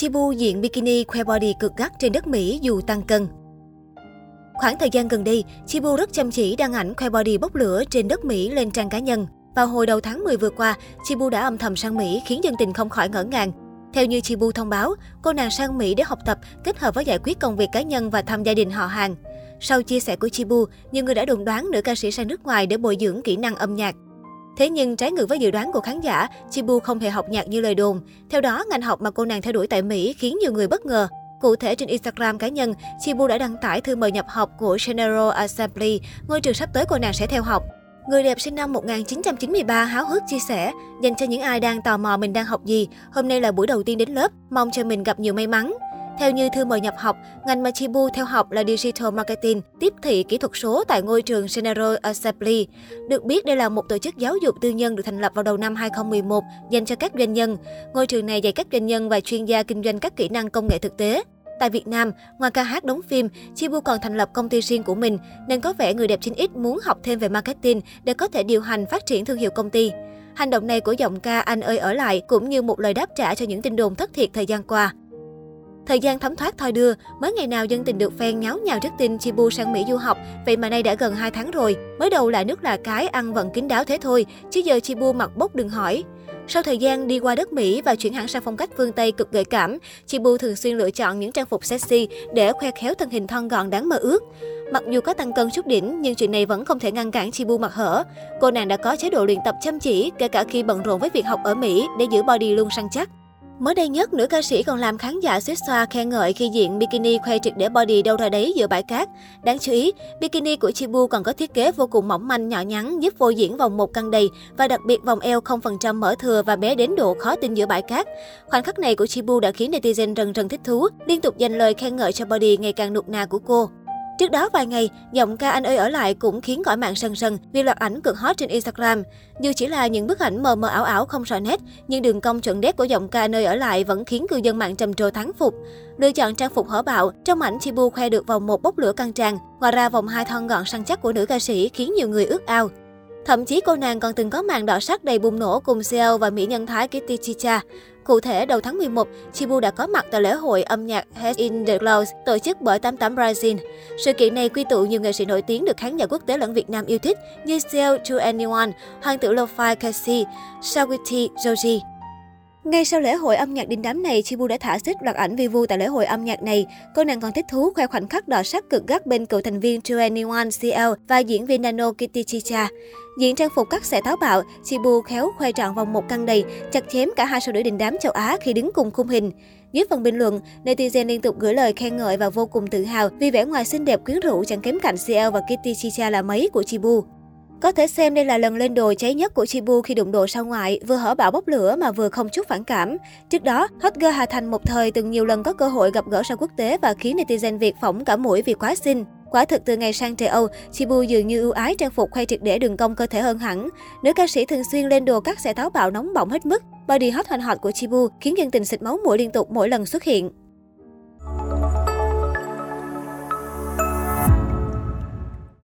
Chibu diện bikini khoe body cực gắt trên đất Mỹ dù tăng cân. Khoảng thời gian gần đây, Chibu rất chăm chỉ đăng ảnh khoe body bốc lửa trên đất Mỹ lên trang cá nhân. Vào hồi đầu tháng 10 vừa qua, Chibu đã âm thầm sang Mỹ khiến dân tình không khỏi ngỡ ngàng. Theo như Chibu thông báo, cô nàng sang Mỹ để học tập, kết hợp với giải quyết công việc cá nhân và thăm gia đình họ hàng. Sau chia sẻ của Chibu, nhiều người đã đồn đoán nữ ca sĩ sang nước ngoài để bồi dưỡng kỹ năng âm nhạc. Thế nhưng trái ngược với dự đoán của khán giả, Chibu không hề học nhạc như lời đồn. Theo đó, ngành học mà cô nàng theo đuổi tại Mỹ khiến nhiều người bất ngờ. Cụ thể trên Instagram cá nhân, Chibu đã đăng tải thư mời nhập học của General Assembly, ngôi trường sắp tới cô nàng sẽ theo học. Người đẹp sinh năm 1993 háo hức chia sẻ, dành cho những ai đang tò mò mình đang học gì, hôm nay là buổi đầu tiên đến lớp, mong cho mình gặp nhiều may mắn. Theo như thư mời nhập học, ngành mà Chibu theo học là Digital Marketing, tiếp thị kỹ thuật số tại ngôi trường General Assembly. Được biết đây là một tổ chức giáo dục tư nhân được thành lập vào đầu năm 2011 dành cho các doanh nhân. Ngôi trường này dạy các doanh nhân và chuyên gia kinh doanh các kỹ năng công nghệ thực tế. Tại Việt Nam, ngoài ca hát đóng phim, Chibu còn thành lập công ty riêng của mình, nên có vẻ người đẹp 9X muốn học thêm về marketing để có thể điều hành phát triển thương hiệu công ty. Hành động này của giọng ca Anh ơi ở lại cũng như một lời đáp trả cho những tin đồn thất thiệt thời gian qua. Thời gian thấm thoát thoi đưa, mới ngày nào dân tình được fan nháo nhào rất tin Chibu sang Mỹ du học, vậy mà nay đã gần 2 tháng rồi. Mới đầu là nước là cái ăn vẫn kín đáo thế thôi, chứ giờ Chibu mặt bốc đừng hỏi. Sau thời gian đi qua đất Mỹ và chuyển hẳn sang phong cách phương Tây cực gợi cảm, Chibu thường xuyên lựa chọn những trang phục sexy để khoe khéo thân hình thon gọn đáng mơ ước. Mặc dù có tăng cân chút đỉnh, nhưng chuyện này vẫn không thể ngăn cản Chibu mặc hở. Cô nàng đã có chế độ luyện tập chăm chỉ, kể cả khi bận rộn với việc học ở Mỹ để giữ body luôn săn chắc. Mới đây nhất, nữ ca sĩ còn làm khán giả suýt xoa khen ngợi khi diện bikini khoe triệt để body đâu ra đấy giữa bãi cát. Đáng chú ý, bikini của Chibu còn có thiết kế vô cùng mỏng manh nhỏ nhắn, giúp vô diễn vòng một căng đầy và đặc biệt vòng eo 0% mở thừa và bé đến độ khó tin giữa bãi cát. Khoảnh khắc này của Chibu đã khiến netizen rần rần thích thú, liên tục dành lời khen ngợi cho body ngày càng nụt nà của cô. Trước đó vài ngày, giọng ca anh ơi ở lại cũng khiến cõi mạng sân sân vì loạt ảnh cực hot trên Instagram. Dù chỉ là những bức ảnh mờ mờ ảo ảo không rõ nét, nhưng đường cong chuẩn đét của giọng ca anh ơi ở lại vẫn khiến cư dân mạng trầm trồ thắng phục. Lựa chọn trang phục hở bạo, trong ảnh Chibu khoe được vòng một bốc lửa căng tràn, ngoài ra vòng hai thon gọn săn chắc của nữ ca sĩ khiến nhiều người ước ao. Thậm chí cô nàng còn từng có màn đỏ sắc đầy bùng nổ cùng CEO và mỹ nhân Thái Kitty Chicha. Cụ thể, đầu tháng 11, Chibu đã có mặt tại lễ hội âm nhạc Head in the Clouds tổ chức bởi 88 Brazil. Sự kiện này quy tụ nhiều nghệ sĩ nổi tiếng được khán giả quốc tế lẫn Việt Nam yêu thích như CL To Anyone, hoàng tử Lo-Fi Cassie Sawiti Joji. Ngay sau lễ hội âm nhạc đình đám này, Chibu đã thả xích loạt ảnh vi vu tại lễ hội âm nhạc này. Cô nàng còn thích thú khoe khoảnh khắc đỏ sắc cực gắt bên cựu thành viên 2NE1 CL và diễn viên Nano Kitty Chicha. Diện trang phục cắt xẻ táo bạo, Chibu khéo khoe trọn vòng một căng đầy, chặt chém cả hai sao nữ đình đám châu Á khi đứng cùng khung hình. Dưới phần bình luận, netizen liên tục gửi lời khen ngợi và vô cùng tự hào vì vẻ ngoài xinh đẹp quyến rũ chẳng kém cạnh CL và Kitty Chicha là mấy của Chibu. Có thể xem đây là lần lên đồi cháy nhất của Chibu khi đụng độ sao ngoại, vừa hở bạo bốc lửa mà vừa không chút phản cảm. Trước đó, hot girl Hà Thành một thời từng nhiều lần có cơ hội gặp gỡ sao quốc tế và khiến netizen Việt phỏng cả mũi vì quá xinh. Quả thực từ ngày sang trời Âu, Chibu dường như ưu ái trang phục khoe triệt để đường cong cơ thể hơn hẳn. Nữ ca sĩ thường xuyên lên đồ cắt sẽ táo bạo nóng bỏng hết mức. Body hot hoành hot của Chibu khiến dân tình xịt máu mũi liên tục mỗi lần xuất hiện.